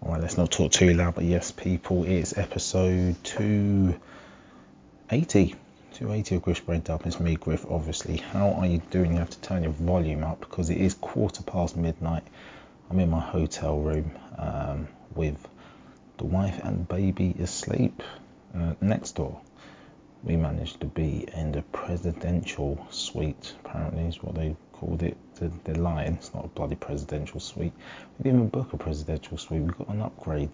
All right, let's not talk too loud, but yes, people, it's episode 280. 280 of Griff's Brain Dump. It's me, Griff, obviously. How are you doing? You have to turn your volume up because it is quarter past midnight. I'm in my hotel room um, with the wife and baby asleep uh, next door. We managed to be in the presidential suite, apparently, is what they called it. The, the Lion. It's not a bloody presidential suite. We didn't even book a presidential suite. We got an upgrade.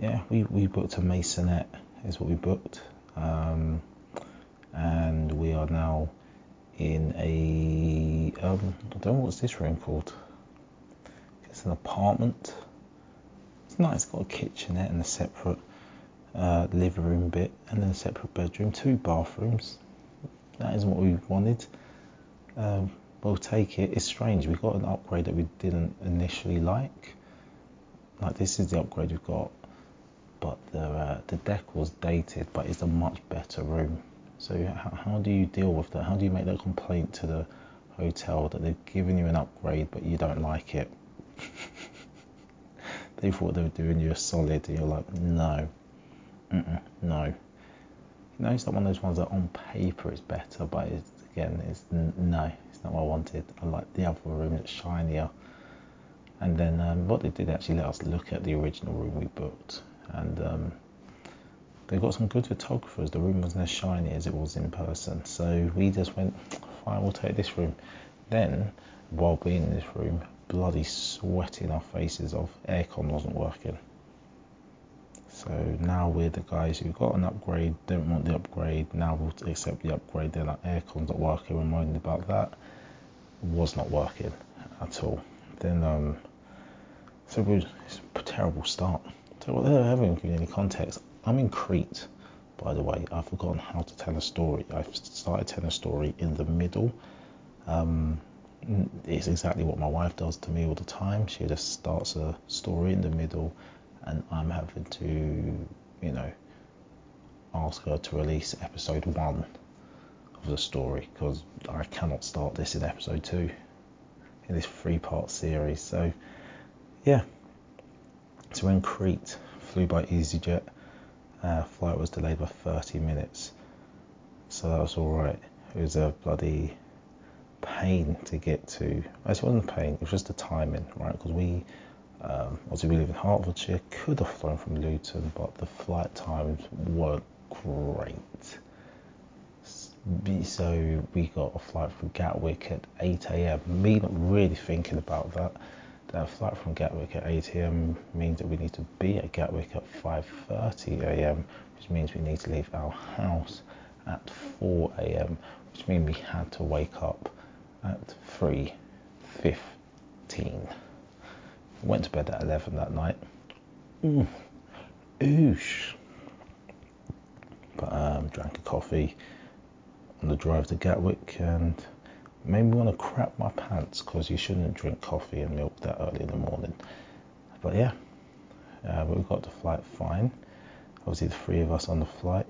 Yeah, we, we booked a maisonette, is what we booked. Um, and we are now in a um, I don't know what's this room called. It's an apartment. It's nice. It's got a kitchenette and a separate uh, living room bit, and then a separate bedroom, two bathrooms. That is what we wanted. Um, we'll take it. It's strange. We got an upgrade that we didn't initially like. Like this is the upgrade we've got, but the uh, the deck was dated, but it's a much better room. So how, how do you deal with that? How do you make that complaint to the hotel that they've given you an upgrade but you don't like it? they thought they were doing you a solid, and you're like, no, no. You know, it's not one of those ones that on paper is better, but it's, again, it's n- no, what I wanted. I like the other room that's shinier. And then um, what they did actually let us look at the original room we booked, and um, they got some good photographers. The room wasn't as shiny as it was in person, so we just went, fine, we'll take this room. Then, while being in this room, bloody sweating our faces off, aircon wasn't working. So now we're the guys who got an upgrade, don't want the upgrade, now we'll accept the upgrade, then our aircon's not working, we're moaning about that. Was not working at all. Then, um, so it was, it's a terrible start. So without having given any context, I'm in Crete, by the way. I've forgotten how to tell a story. I've started telling a story in the middle. Um, it's exactly what my wife does to me all the time. She just starts a story in the middle, and I'm having to, you know, ask her to release episode one the story because I cannot start this in episode two in this three part series. So, yeah. So, in Crete, flew by EasyJet. Uh, flight was delayed by 30 minutes. So, that was alright. It was a bloody pain to get to. It wasn't pain, it was just the timing, right? Because we, um, obviously, we live in Hertfordshire, could have flown from Luton, but the flight times weren't great so we got a flight from Gatwick at 8 a.m. Me not really thinking about that. That flight from Gatwick at 8 a.m. means that we need to be at Gatwick at 5:30 a.m., which means we need to leave our house at 4 a.m., which means we had to wake up at 3:15. Went to bed at 11 that night. Ooh, oosh. But um, drank a coffee on the drive to Gatwick and made me want to crap my pants because you shouldn't drink coffee and milk that early in the morning. But yeah, uh, we got the flight fine. Obviously, the three of us on the flight,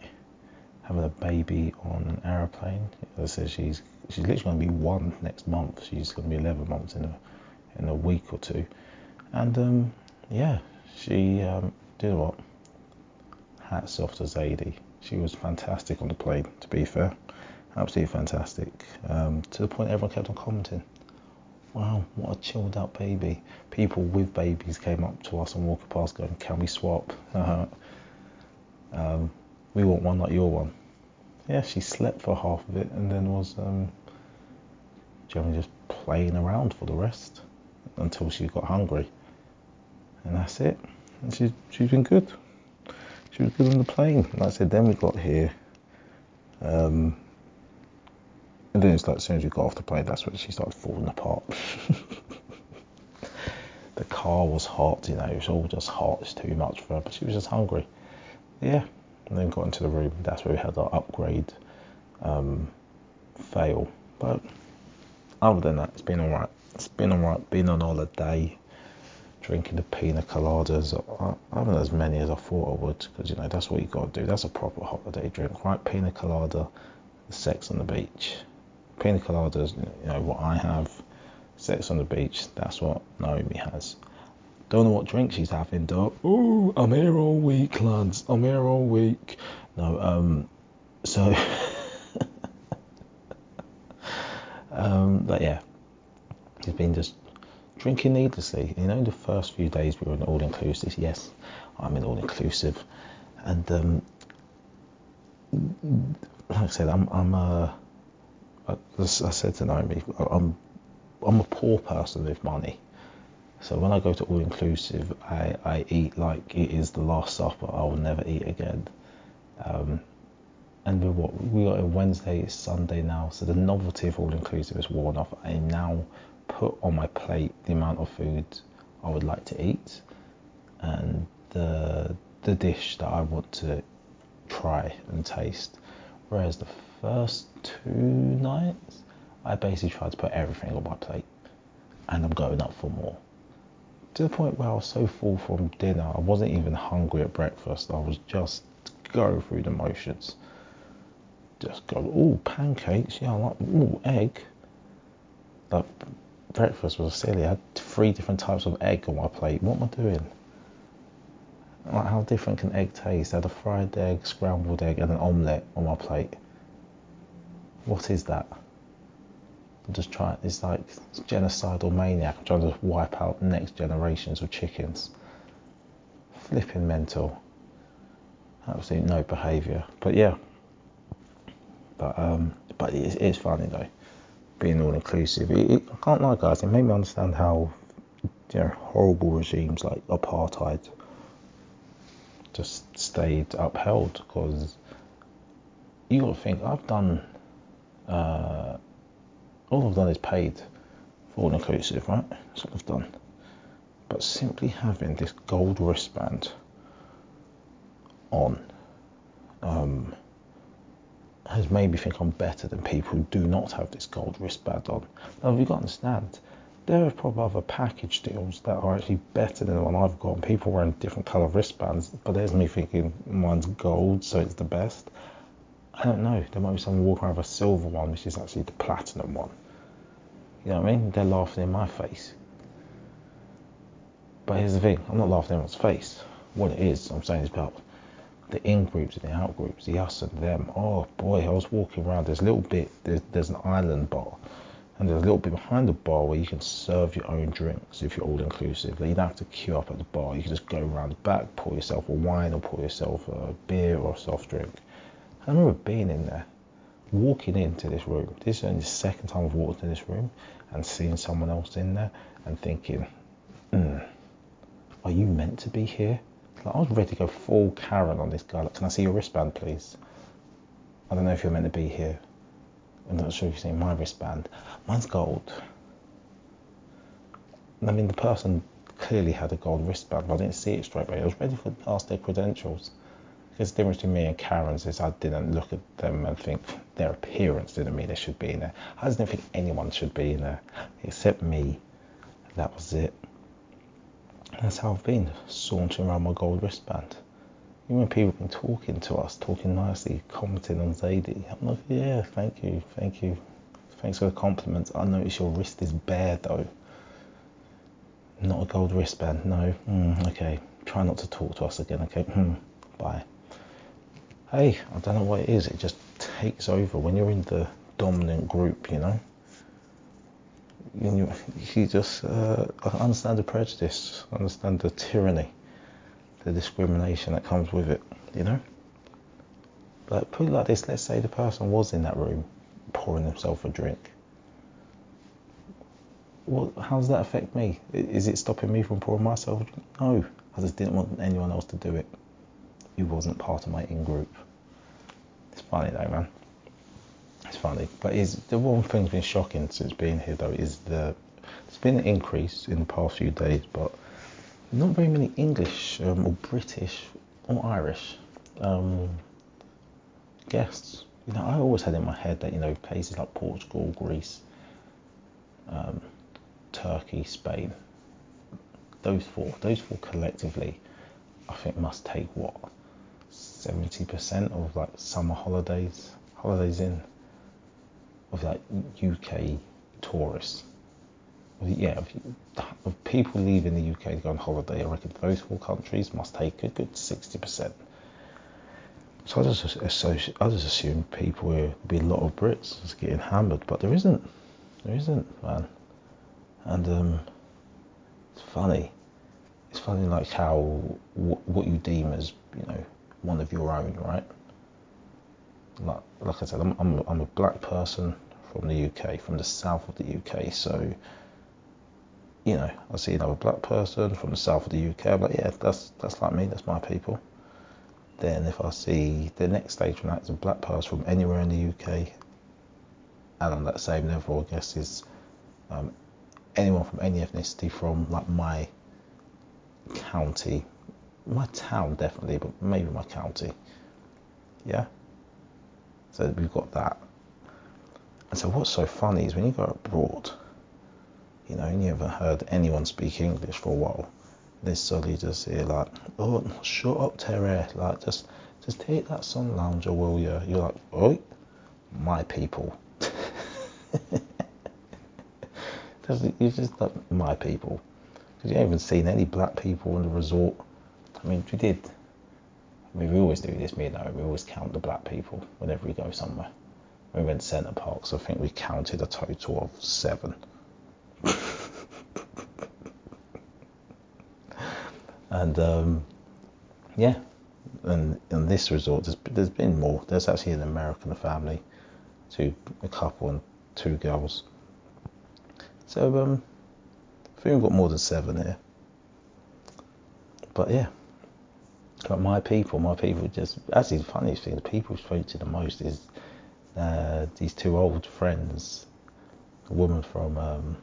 having a baby on an aeroplane. As I said, she's she's literally going to be one next month. She's going to be 11 months in a in a week or two, and um, yeah, she um, did what? Hats off to Zadie. She was fantastic on the plane. To be fair absolutely fantastic. Um, to the point everyone kept on commenting, wow, what a chilled out baby. People with babies came up to us and walking past going, can we swap? um, we want one like your one. Yeah, she slept for half of it and then was um, generally just playing around for the rest until she got hungry. And that's it. And she's, she's been good. She was good on the plane. Like I said, then we got here. Um, and then it's like as soon as we got off the plane, that's when she started falling apart. the car was hot, you know, it was all just hot, it's too much for her, but she was just hungry. Yeah. And then got into the room, that's where we had our upgrade um, fail. But other than that, it's been alright. It's been alright, been on holiday, drinking the pina coladas. I haven't as many as I thought I would, because, you know, that's what you got to do. That's a proper holiday drink, right? Pina colada, sex on the beach pina coladas, you know, what I have, sex on the beach, that's what Naomi has. Don't know what drink she's having, though. Oh, I'm here all week, lads. I'm here all week. No, um, so, um, but yeah, he's been just drinking needlessly. You know, the first few days we were in all inclusive. Yes, I'm in all inclusive, and um, like I said, I'm I'm a as I said to Naomi, I'm I'm a poor person with money. So when I go to all inclusive, I, I eat like it is the last supper. I will never eat again. Um, and we what we got a Wednesday, it's Sunday now, so the novelty of all inclusive is worn off. I now put on my plate the amount of food I would like to eat and the the dish that I want to try and taste. Whereas the first two nights, I basically tried to put everything on my plate, and I'm going up for more. To the point where I was so full from dinner, I wasn't even hungry at breakfast. I was just going through the motions. Just go, oh, pancakes, yeah, I like, oh, egg. Like, breakfast was silly. I had three different types of egg on my plate. What am I doing? Like, how different can egg taste? I had a fried egg, scrambled egg, and an omelette on my plate. What is that? I'm just trying. It's like genocidal maniac. Trying to wipe out next generations of chickens. Flipping mental. Absolutely no behaviour. But yeah. But um, but it is, it is funny though, being all inclusive. It, it, I can't lie, guys. It made me understand how you know horrible regimes like apartheid just stayed upheld because you got to think I've done uh, all I've done is paid for all inclusive, right? That's what I've done. But simply having this gold wristband on um, has made me think I'm better than people who do not have this gold wristband on. Now, you've got to understand, there are probably other package deals that are actually better than the one I've got. People wearing different colour wristbands, but there's me thinking mine's gold, so it's the best. I don't know. There might be someone walking around with a silver one, which is actually the platinum one. You know what I mean? They're laughing in my face. But here's the thing: I'm not laughing in anyone's face. What it is, I'm saying is about the in groups and the out groups, the us and them. Oh boy, I was walking around. A little bit. There's, there's an island bar and there's a little bit behind the bar where you can serve your own drinks if you're all inclusive. you don't have to queue up at the bar. You can just go around the back, pour yourself a wine or pour yourself a beer or a soft drink. I remember being in there, walking into this room. This is only the second time I've walked in this room and seeing someone else in there and thinking, mm, are you meant to be here? Like, I was ready to go full Karen on this guy. Like, can I see your wristband, please? I don't know if you're meant to be here. I'm not sure if you've seen my wristband. Mine's gold. I mean, the person clearly had a gold wristband, but I didn't see it straight away. I was ready to ask their credentials. Because the difference between me and Karen's is I didn't look at them and think their appearance didn't mean they should be in there. I didn't think anyone should be in there except me. That was it. That's how I've been sauntering around my gold wristband. Even when people have been talking to us, talking nicely, commenting on Zadie, I'm like, yeah, thank you, thank you. Thanks for the compliments. I notice your wrist is bare though. Not a gold wristband, no. Mm, okay. Try not to talk to us again, okay? Hmm. Bye. Hey, I don't know what it is. It just takes over when you're in the dominant group, you know? You, you just uh, understand the prejudice, understand the tyranny the discrimination that comes with it, you know? But put it like this let's say the person was in that room pouring himself a drink. Well, how does that affect me? Is it stopping me from pouring myself a drink? No, I just didn't want anyone else to do it. It wasn't part of my in group. It's funny though, man. It's funny. But is the one thing that's been shocking since being here though is the there's been an increase in the past few days, but not very many English um, or British or Irish um, guests. You know, I always had in my head that you know places like Portugal, Greece, um, Turkey, Spain, those four, those four collectively, I think must take what seventy percent of like summer holidays, holidays in of like UK tourists. Yeah, you, people leaving the UK to go on holiday, I reckon those four countries must take a good 60%. So I just, associate, I just assume people will be a lot of Brits just getting hammered, but there isn't. There isn't, man. And um, it's funny. It's funny, like how what you deem as you know one of your own, right? Like, like I said, I'm, I'm, I'm a black person from the UK, from the south of the UK, so you know, I see another black person from the south of the UK, I'm like, yeah, that's that's like me, that's my people. Then if I see the next stage from that is a black person from anywhere in the UK, and on that same level, I guess is um, anyone from any ethnicity from like my county, my town definitely, but maybe my county. Yeah. So we've got that. And so what's so funny is when you go abroad you know, you haven't heard anyone speak English for a while, they suddenly just hear like, oh, shut up, Terry, like just just take that sun lounger, will you? You're like, oh, my people. you just like my people, because you haven't seen any black people in the resort. I mean, we did. I mean, we always do this, me and I. We always count the black people whenever we go somewhere. We went to Center Park, so I think we counted a total of seven. and um, yeah, and in this resort, there's, there's been more. There's actually an American family, two a couple and two girls. So um, I think we've got more than seven here. But yeah, but my people, my people just actually the funniest thing, the people spoke to the most is uh, these two old friends, a woman from um,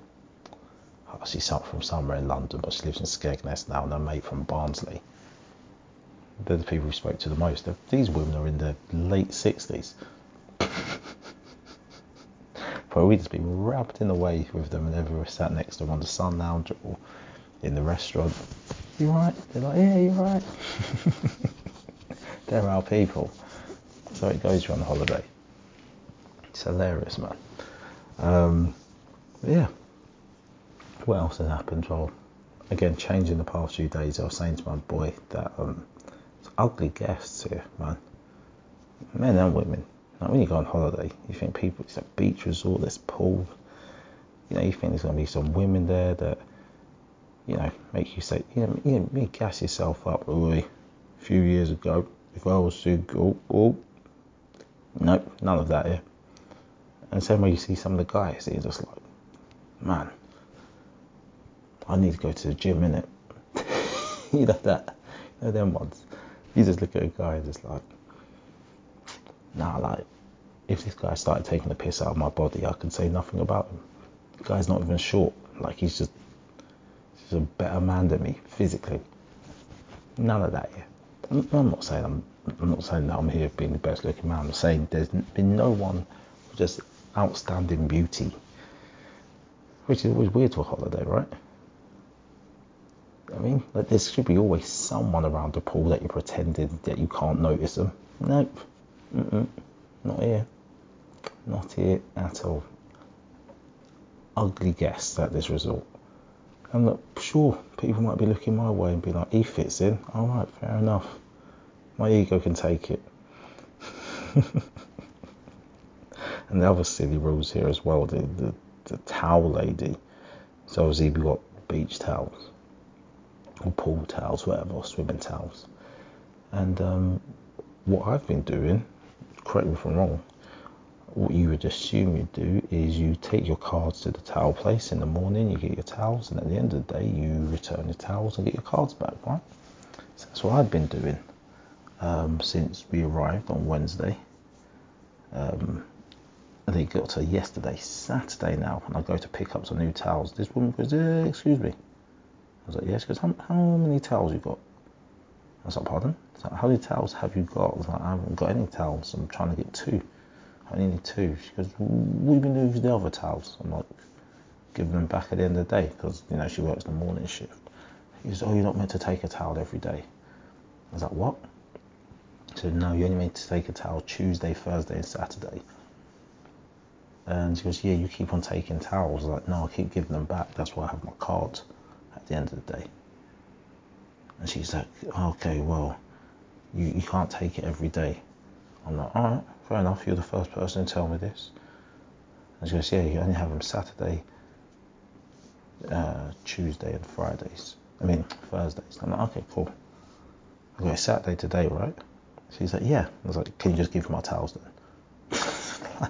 she's from somewhere in London, but she lives in Skegness now, and a mate from Barnsley. They're the people who spoke to the most. These women are in their late 60s. but we'd just be wrapped in the way with them whenever we sat next to them on the sun lounge or in the restaurant. You right? They're like, yeah, you're right. They're our people. So it goes you on holiday. It's hilarious, man. Um, yeah what else has happened? Well, again, changing the past few days, I was saying to my boy that um, it's ugly guests here, man. Men and women. Like when you go on holiday, you think people, it's a beach resort, there's pool. You know, you think there's going to be some women there that, you know, make you say, you know, you, you gas yourself up. Boy, a few years ago, if I was to go, oh, nope, none of that here. And same way you see some of the guys, they're just like, man, I need to go to the gym, innit? you know that, you know them ones. You just look at a guy and just like, nah, like, if this guy started taking the piss out of my body, I could say nothing about him. The guy's not even short. Like, he's just, he's a better man than me, physically. None of that, yeah. I'm, I'm not saying I'm, I'm not saying that I'm here being the best looking man. I'm saying there's been no one just outstanding beauty, which is always weird for a holiday, right? I mean, like there should be always someone around the pool that you're pretending that you can't notice them. Nope, Mm-mm. not here, not here at all. Ugly guests at this resort. And look, sure, people might be looking my way and be like, he fits in. All right, fair enough. My ego can take it. and the other silly rules here as well, the, the, the towel lady. So obviously we've got beach towels or pool towels, whatever, or swimming towels. And um, what I've been doing, correct me if I'm wrong, what you would assume you do is you take your cards to the towel place in the morning, you get your towels, and at the end of the day, you return your towels and get your cards back, right? So that's what I've been doing um, since we arrived on Wednesday. Um, they got to yesterday, Saturday now, and I go to pick up some new towels. This woman goes, eh, "Excuse me, I was like, yes. She goes, how, how many towels you got? I was like, pardon? Like, how many towels have you got? I was like, I haven't got any towels. I'm trying to get two. I only need two. She goes, what have you going to do with the other towels? I'm like, give them back at the end of the day because, you know, she works the morning shift. He goes, oh, you're not meant to take a towel every day. I was like, what? He said, no, you're only meant to take a towel Tuesday, Thursday, and Saturday. And she goes, yeah, you keep on taking towels. I was like, no, I keep giving them back. That's why I have my card at the end of the day. And she's like, okay, well, you, you can't take it every day. I'm like, all right, fair enough. You're the first person to tell me this. And she goes, yeah, you only have them Saturday, uh, Tuesday, and Fridays. I mean, Thursdays. I'm like, okay, cool. I go, Saturday today, right? She's like, yeah. I was like, can you just give my towels then? I'm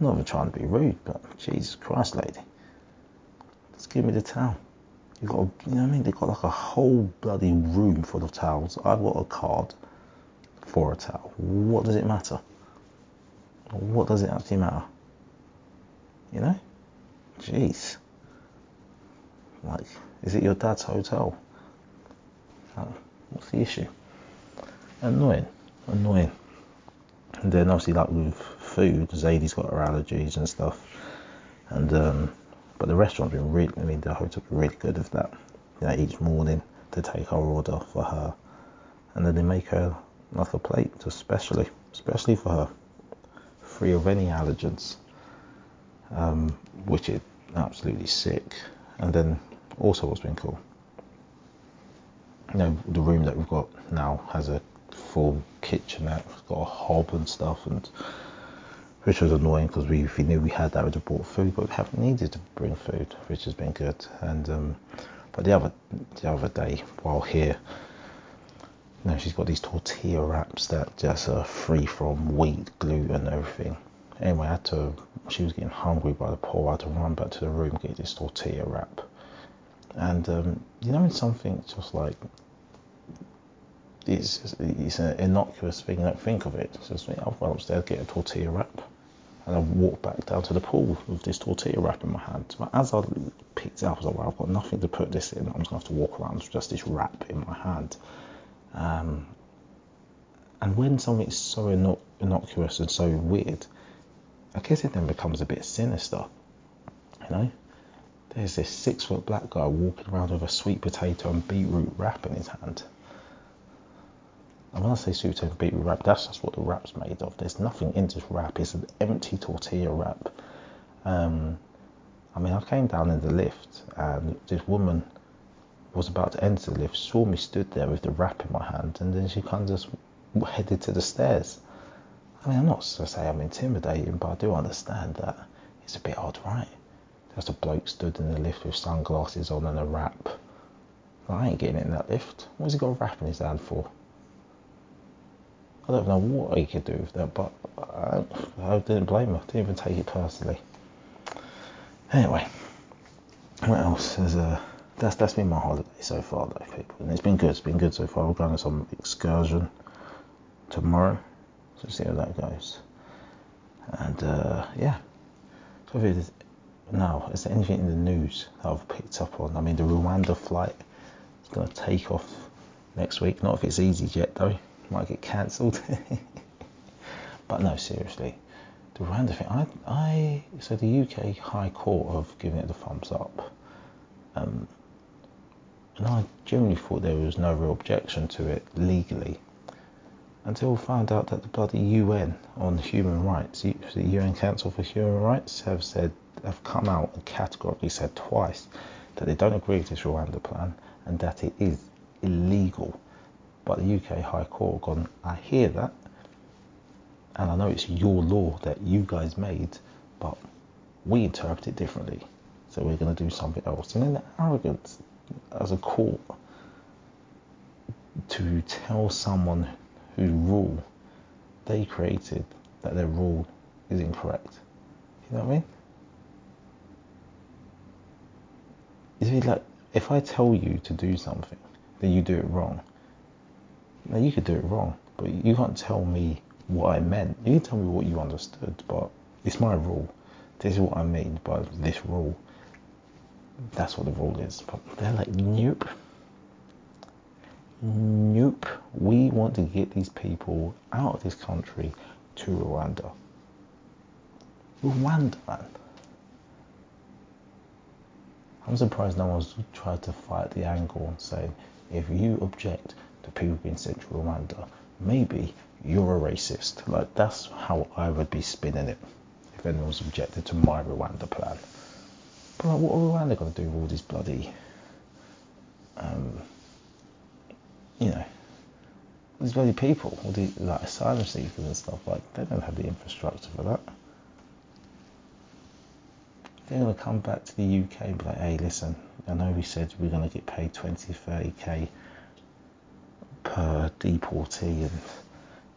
not even trying to be rude, but Jesus Christ, lady. Just give me the towel. You got, a, you know I mean? They've got like a whole bloody room full of towels. I've got a card for a towel. What does it matter? What does it actually matter? You know? Jeez. Like, is it your dad's hotel? what's the issue? Annoying. Annoying. And then obviously like with food, Zadie's got her allergies and stuff. And um, but the restaurant's been really, I mean, the hotel's been really good with that. You know, each morning to take our order for her, and then they make her like a plate just specially, especially for her, free of any allergens, um, which is absolutely sick. And then also what's been cool, you know, the room that we've got now has a full kitchenette, it's got a hob and stuff, and which was annoying because we, we knew we had that, we'd have bought food, but we haven't needed to bring food, which has been good. And um, but the other the other day while here, you she's got these tortilla wraps that just are free from wheat, gluten, and everything. Anyway, I had to. She was getting hungry by the pool. I had to run back to the room get this tortilla wrap. And um, you know, in something just like it's it's an innocuous thing. Don't think of it. It's just I'll run upstairs, get a tortilla wrap, and I walked back down to the pool with this tortilla wrap in my hand. But as I picked it up, I was like, well, I've got nothing to put this in. I'm just going to have to walk around with just this wrap in my hand. Um, and when something's so inno- innocuous and so weird, I guess it then becomes a bit sinister. You know? There's this six foot black guy walking around with a sweet potato and beetroot wrap in his hand. And when I say potato beetroot wrap, that's just what the wrap's made of. There's nothing in this wrap. It's an empty tortilla wrap. Um, I mean, I came down in the lift, and this woman was about to enter the lift, saw me stood there with the wrap in my hand, and then she kind of just headed to the stairs. I mean, I'm not to say I'm intimidating, but I do understand that it's a bit odd, right? There's a bloke stood in the lift with sunglasses on and a wrap. I ain't getting in that lift. What's he got a wrap in his hand for? I don't know what he could do with that, but I, I didn't blame him. I didn't even take it personally. Anyway, what else? There's a that's that's been my holiday so far, though, people, and it's been good. It's been good so far. We're going on some excursion tomorrow, so see how that goes. And uh, yeah, so if now, is there anything in the news that I've picked up on? I mean, the Rwanda flight is going to take off next week. Not if it's easy yet, though might get cancelled. but no, seriously, the Rwanda thing. I, I, so the UK High Court have given it the thumbs up, um, and I generally thought there was no real objection to it legally, until I found out that the bloody UN on human rights, the UN Council for Human Rights, have said have come out and categorically said twice that they don't agree with this Rwanda plan and that it is illegal but the UK High Court gone, I hear that, and I know it's your law that you guys made, but we interpret it differently. So we're going to do something else. And then the arrogance as a court to tell someone whose rule they created that their rule is incorrect. You know what I mean? It's like if I tell you to do something, then you do it wrong. Now you could do it wrong, but you can't tell me what I meant. You can tell me what you understood, but it's my rule. This is what I mean by this rule. That's what the rule is. But they're like, nope. Nope. We want to get these people out of this country to Rwanda. Rwanda, man. I'm surprised no one's tried to fight the angle and say, if you object to people being sent to Rwanda, maybe you're a racist. Like that's how I would be spinning it. if anyone's objected to my Rwanda plan. But like, what are Rwanda going to do with all these bloody, um, you know, these bloody people, all these like asylum seekers and stuff? Like, they don't have the infrastructure for that. They're going to come back to the UK and be like, hey, listen, I know we said we're going to get paid 20, 30k per deportee and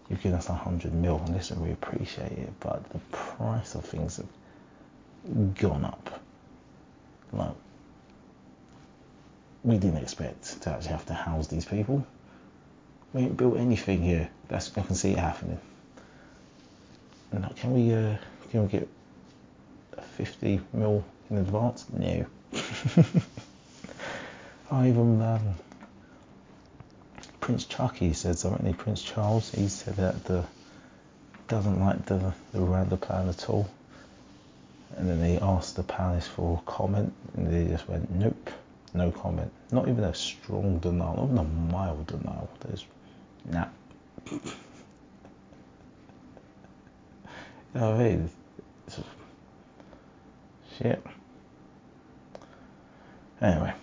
you've given us 100 mil and listen, we appreciate it, but the price of things have gone up. Like, we didn't expect to actually have to house these people. We ain't built anything here. That's I can see it happening. Now, can we uh, can we get 50 mil in advance? No. I even um, Prince Chucky said something. Prince Charles, he said that the doesn't like the the Rwanda plan at all. And then he asked the palace for comment, and they just went, nope, no comment. Not even a strong denial, not even a mild denial. There's, nah. you know what I mean? It's, shit. Anyway,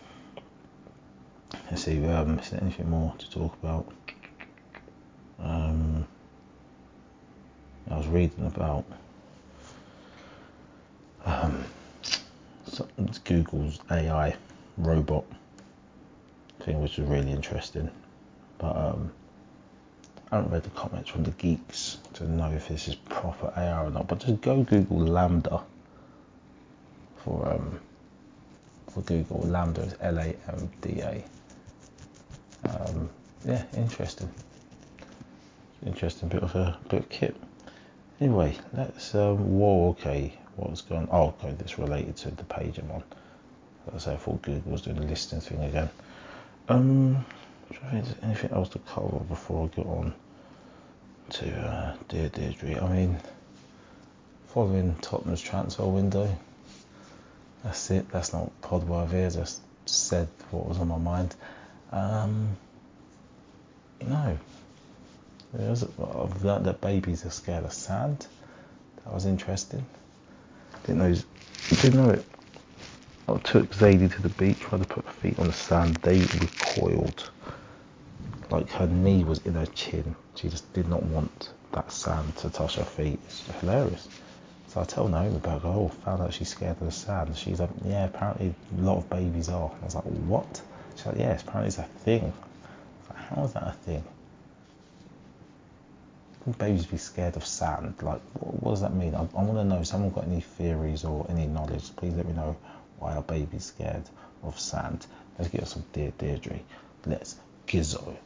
let's see. if we haven't missed anything more to talk about? Um, I was reading about um, Google's AI robot thing, which was really interesting. But um, I haven't read the comments from the geeks to know if this is proper AI or not. But just go Google LaMDA for um, for Google. LaMDA is L A M D A. Um, yeah, interesting. Interesting bit of a bit of kit. Anyway, let's um, whoa, okay what's going oh okay this related to the page I'm on as I thought Google was doing the listing thing again um anything else to cover before I get on to uh, Dear Deirdre I mean following Tottenham's transfer window that's it that's not pod worthy I just said what was on my mind um no I've learned that babies are scared of sand that was interesting didn't know. Didn't know it. I took Zadie to the beach, tried to put her feet on the sand. They recoiled. Like her knee was in her chin. She just did not want that sand to touch her feet. It's hilarious. So I tell Naomi about, oh, found out she's scared of the sand. She's like, yeah, apparently a lot of babies are. I was like, what? She's like, yeah, apparently it's a thing. Like, how is that a thing? babies be scared of sand? Like, what, what does that mean? I, I want to know. If someone got any theories or any knowledge? Please let me know. Why are babies scared of sand? Let's get some Dear Deirdre. Let's gizzo.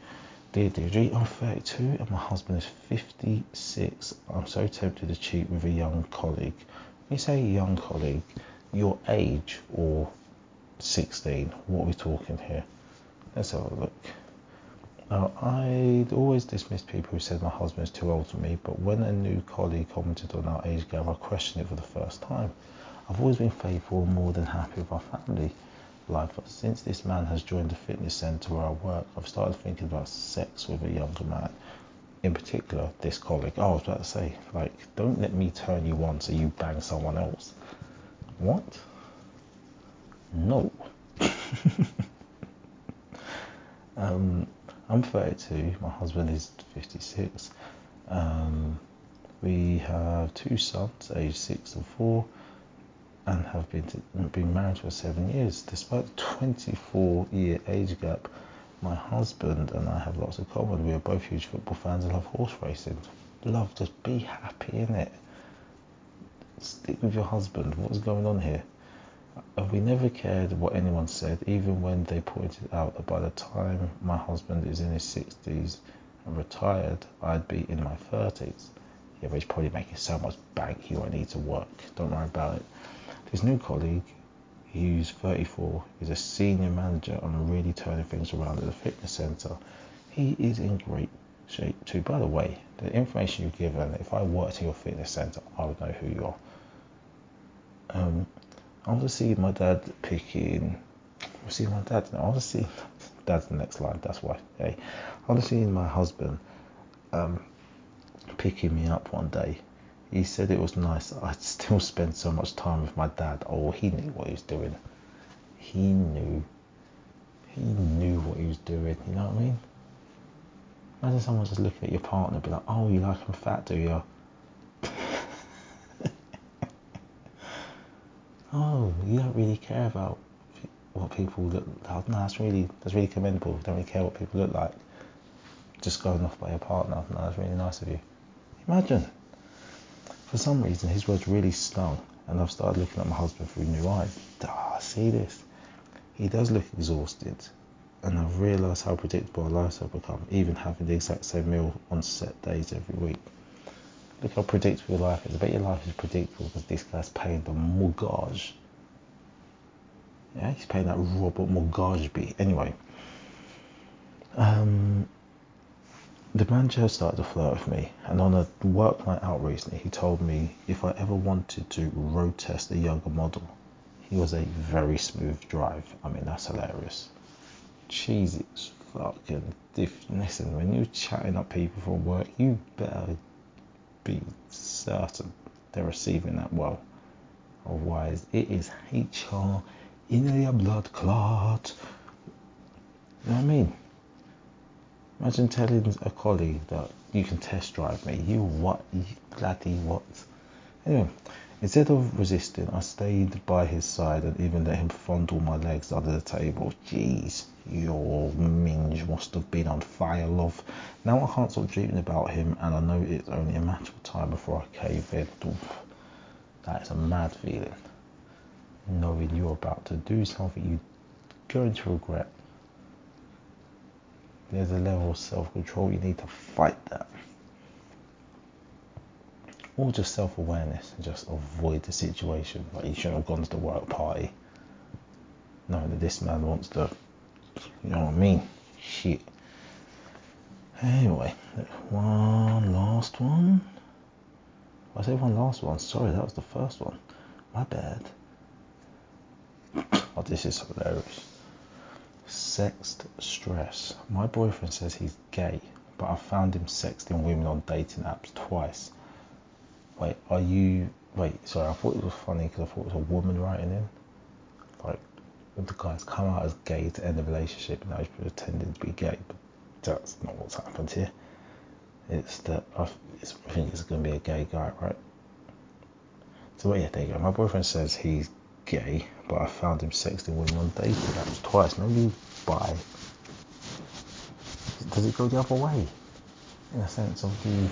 Dear Deirdre, I'm 32 and my husband is 56. I'm so tempted to cheat with a young colleague. When you say young colleague, your age or 16? What are we talking here? Let's have a look. Now, I'd always dismissed people who said my husband is too old for me, but when a new colleague commented on our age gap, I questioned it for the first time. I've always been faithful and more than happy with our family life, since this man has joined the fitness centre where I work, I've started thinking about sex with a younger man. In particular, this colleague. Oh, I was about to say, like, don't let me turn you on so you bang someone else. What? No. um, I'm 32, my husband is 56. Um, we have two sons, aged six and four, and have been to, been married for seven years. Despite the 24 year age gap, my husband and I have lots in common. We are both huge football fans and love horse racing. Love, just be happy in it. Stick with your husband. What's going on here? we never cared what anyone said, even when they pointed out that by the time my husband is in his 60s and retired, I'd be in my 30s. Yeah, but he's probably making so much bank he won't need to work. Don't worry about it. His new colleague, who's 34, is a senior manager and really turning things around at the fitness centre. He is in great shape too. By the way, the information you've given, if I worked in your fitness centre, I would know who you are. Um, I want to see my dad picking. I see my dad. I want to see dad's the next line. That's why. Hey, I want to see my husband um, picking me up one day He said it was nice. I'd still spend so much time with my dad. Oh, he knew what he was doing. He knew. He knew what he was doing. You know what I mean? Imagine someone just looking at your partner, and be like, "Oh, you like him fat, do you?" oh, you don't really care about what people look. like. No, that's really that's really commendable. You don't really care what people look like. Just going off by your partner. No, that's really nice of you. Imagine. For some reason, his words really stung, and I've started looking at my husband through new eyes. Ah, see this? He does look exhausted, and I've realised how predictable our lives have become, even having the exact same meal on set days every week. Look how predictable your life is. I bet your life is predictable because this guy's paying the mortgage. Yeah, he's paying that Robert Mugabe. Anyway, um, the man just started to flirt with me, and on a work night out recently, he told me if I ever wanted to road test a younger model, he was a very smooth drive. I mean, that's hilarious. As fucking diff. Listen, when you're chatting up people from work, you better be certain they're receiving that well. Otherwise, it is HR in a blood clot. You know what I mean? Imagine telling a colleague that you can test drive me. You what? You bloody what? Anyway, instead of resisting, I stayed by his side and even let him fondle my legs under the table. Jeez, your minge must have been on fire, love. Now I can't stop dreaming about him, and I know it's only a matter of time before I cave in. Oof, that is a mad feeling. Knowing you're about to do something you're going to regret there's a level of self control. You need to fight that. Or just self awareness and just avoid the situation. Like you shouldn't have gone to the work party knowing that this man wants to, you know what I mean? Shit. Anyway, one last one. I say one last one. Sorry, that was the first one. My bad. Oh, this is hilarious. Sexed stress. My boyfriend says he's gay, but I found him sexting women on dating apps twice. Wait, are you. Wait, sorry, I thought it was funny because I thought it was a woman writing in. Like, the guy's come out as gay to end the relationship and now he's pretending to be gay, but that's not what's happened here. It's that I think it's going to be a gay guy, right? So, yeah, there you go. My boyfriend says he's gay, but I found him sexting women on dating apps twice. Maybe bi. Does it go the other way? In a sense of the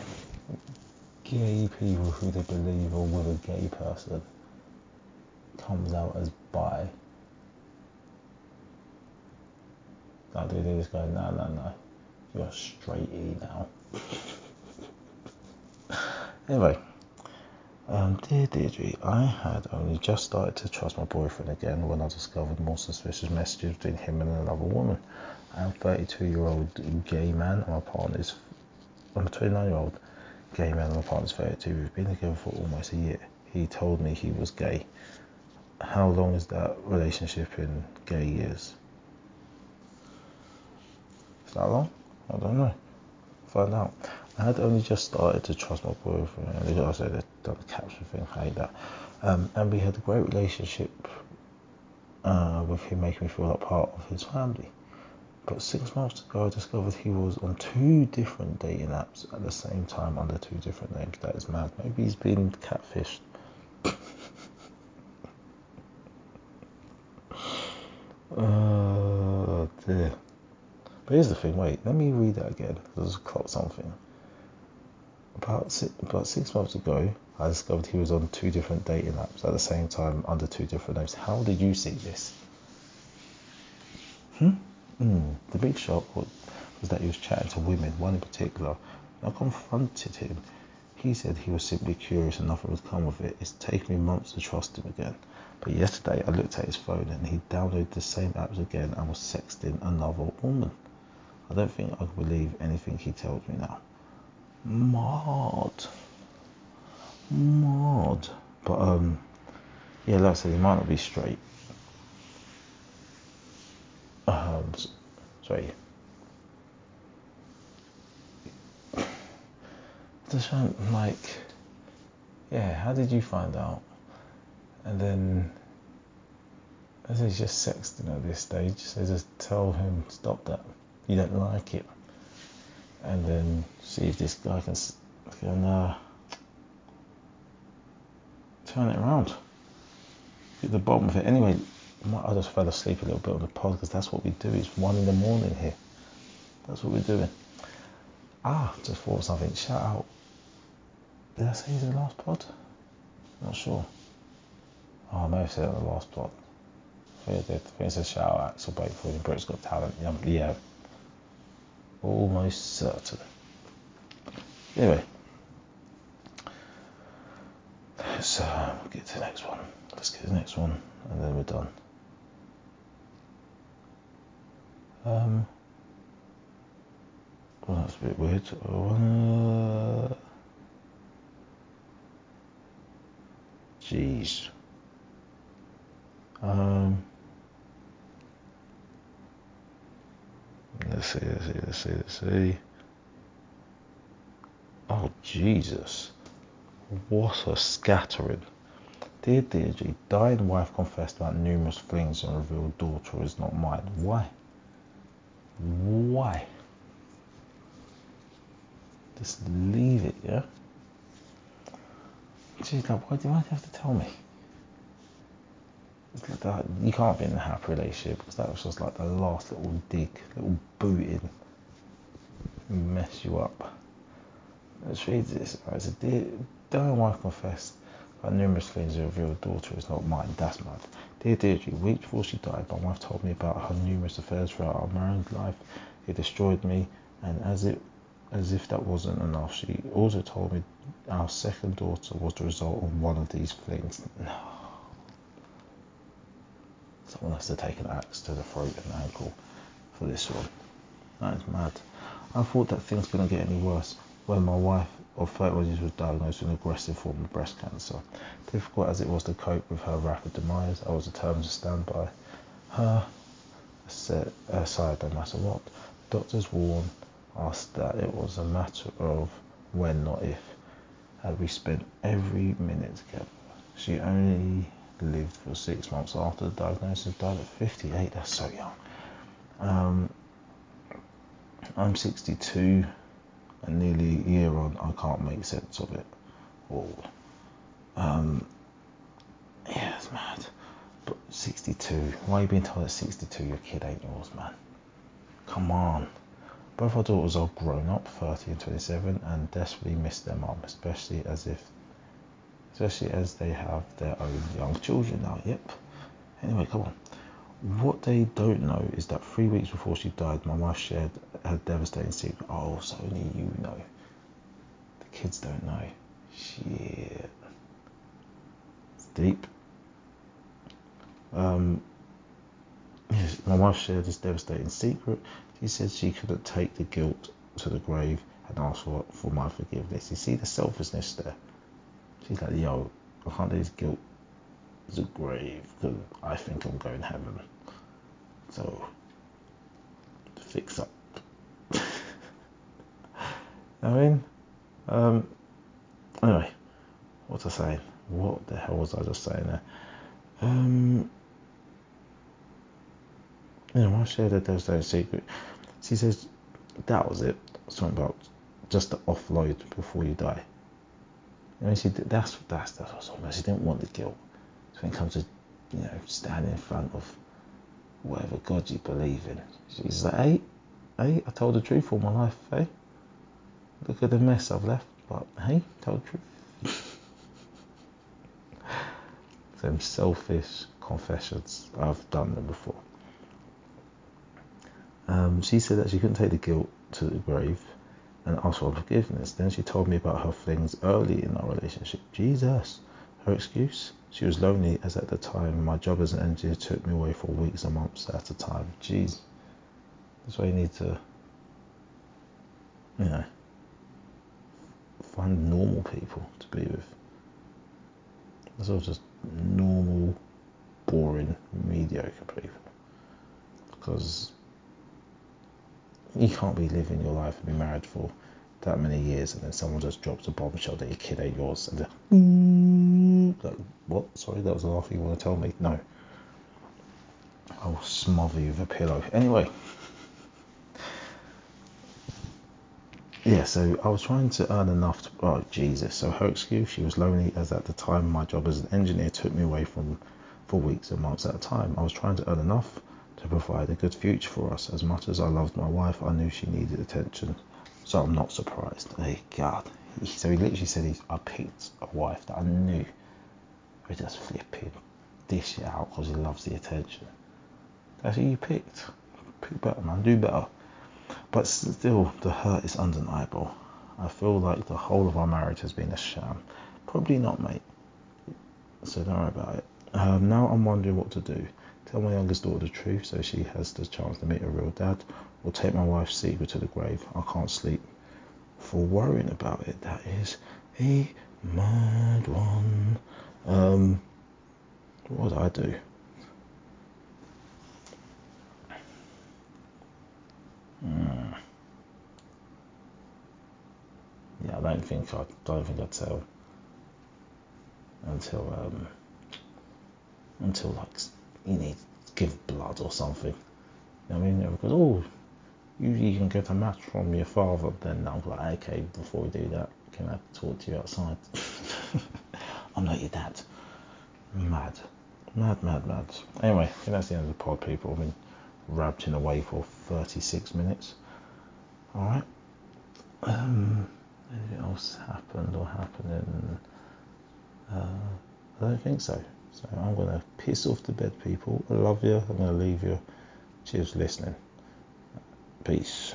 gay people who they believe are with a gay person comes out as bi. Do they just go, no, no, no, you're straight E now. anyway. Um, dear Deirdre, I had only just started to trust my boyfriend again when I discovered more suspicious messages between him and another woman. I'm a 32 year old gay man and my partner is. I'm a 29 year old gay man and my partner's 32. We've been together for almost a year. He told me he was gay. How long is that relationship in gay years? Is that long? I don't know. Find out. I had only just started to trust my boyfriend. Like I said, done the caption thing, like that. Um, and we had a great relationship uh, with him making me feel like part of his family. But six months ago, I discovered he was on two different dating apps at the same time under two different names. That is mad. Maybe he's been catfished. oh dear. But here's the thing. Wait, let me read that again. Caught something. About six, about six months ago, I discovered he was on two different dating apps at the same time under two different names. How did you see this? Hmm? Mm. The big shock was, that he was chatting to women, one in particular. I confronted him. He said he was simply curious and nothing would come of it. It's taken me months to trust him again. But yesterday I looked at his phone and he downloaded the same apps again and was sexting another woman. I don't think I can believe anything he tells me now. Mod. Mod. But um yeah, like I said, he might not be straight. Um sorry. Just like yeah, how did you find out? And then, as he's just sexting at this stage, so just tell him, stop that. You don't like it. And then see if this guy can, can uh, turn it around. Get the bottom of it. Anyway, I just fell asleep a little bit on the pod because that's what we do. It's one in the morning here. That's what we're doing. Ah, just thought of something. Shout out. Did I say the last pod? Not sure. Oh, I may have said it on the last pod. I think did. It's a shout out Axel Blake for in Britain's Got Talent. Yeah. Almost certain. Anyway. Let's uh, get to the next one. Let's get to the next one and then we're done. Um, well, that's a bit weird. Uh, jeez. Um, let's see, let's see, let's see, let's see. Oh, Jesus. What a scattering. Dear Deirdre, dying wife confessed about numerous flings and revealed daughter is not mine. Why? Why? Just leave it, yeah? She's like, why do you have to tell me? It's that, you can't be in a happy relationship because that was just like the last little dig, little boot in, mess you up. Let's read this. Right, so dear, dying wife confessed about numerous things revealed daughter is not mine. That's mad. Dear Deirdre, weeks before she died, my wife told me about her numerous affairs throughout our married life. It destroyed me, and as it as if that wasn't enough, she also told me our second daughter was the result of one of these flings. No. Someone has to take an axe to the throat and ankle for this one. That is mad. I thought that things couldn't get any worse when my wife of 31 years was diagnosed with an aggressive form of breast cancer. Difficult as it was to cope with her rapid demise, I was determined to stand by her side no matter what. Doctors warned us that it was a matter of when, not if. Had we spent every minute together. She only lived for six months after the diagnosis, died at 58. That's so young. Um, I'm 62 and nearly a year on, I can't make sense of it all. Um, yeah, it's mad. But 62, why are you being told at 62 your kid ain't yours, man? Come on. Both our daughters are grown up, 30 and 27, and desperately miss their mum, especially as if, especially as they have their own young children now. Yep. Anyway, come on. What they don't know is that three weeks before she died, my wife shared her devastating secret. Oh, so only you know. The kids don't know. Shit. It's deep. Um, my wife shared this devastating secret. She said she couldn't take the guilt to the grave and asked for, for my forgiveness. You see the selfishness there? She's like, yo, this guilt to the grave because I think I'm going to heaven. So, fix up. I mean, um, anyway, what was I saying? What the hell was I just saying there? Um, you know, I shared that there's no secret. She says that was it. Something about just to offload before you die. Know, she that's that's that's what almost. She didn't want the guilt. So when it comes to you know standing in front of whatever God you believe in, she's like, hey, hey, I told the truth all my life, hey. Look at the mess I've left, but hey, told the truth. Them selfish confessions, I've done them before. Um, she said that she couldn't take the guilt to the grave and asked for forgiveness. Then she told me about her flings early in our relationship. Jesus. Her excuse? She was lonely as at the time my job as an engineer took me away for weeks and months at a time. Jeez. That's why you need to, you know, find normal people to be with. That's all just normal, boring, mediocre people. Because you can't be living your life and be married for that many years, and then someone just drops a bombshell that your kid ain't yours, and then, mm. like, what? Sorry, that was the last thing you want to tell me? No. I'll smother you with a pillow. Anyway. Yeah, so I was trying to earn enough to. Oh, Jesus. So her excuse, she was lonely, as at the time my job as an engineer took me away from for weeks and months at a time. I was trying to earn enough to provide a good future for us. As much as I loved my wife, I knew she needed attention. So I'm not surprised. Hey, God. So he literally said he's, I picked a wife that I knew would just flipping dish it out because he loves the attention. That's who you picked. Pick better, man. Do better. But still, the hurt is undeniable. I feel like the whole of our marriage has been a sham. Probably not, mate. So don't worry about it. Um, now I'm wondering what to do. Tell my youngest daughter the truth so she has the chance to meet her real dad, or take my wife's secret to the grave. I can't sleep for worrying about it. That is a mad one. Um, what would I do? Hmm. Yeah, I don't think I don't think I'd tell until um, until like you need to give blood or something. You know I mean? Because oh, usually you can get a match from your father. Then I'm like, okay, before we do that, can I talk to you outside? I'm not your dad. Mad, mad, mad, mad. Anyway, that's the end of the pod, people. I've been rabbiting away for 36 minutes. All right. Um, anything else happened or happening? Uh, I don't think so. So I'm going to piss off to bed, people. I love you. I'm going to leave you. Cheers for listening. Peace.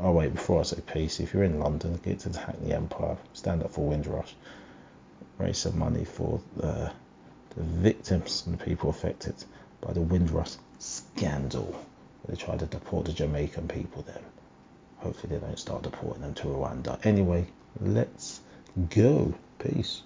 Oh, wait, before I say peace, if you're in London, get to the Hackney Empire, stand up for Windrush, raise some money for the, the victims and the people affected by the Windrush scandal. They tried to deport the Jamaican people then. Hopefully, they don't start deporting them to Rwanda. Anyway, let's go. Peace.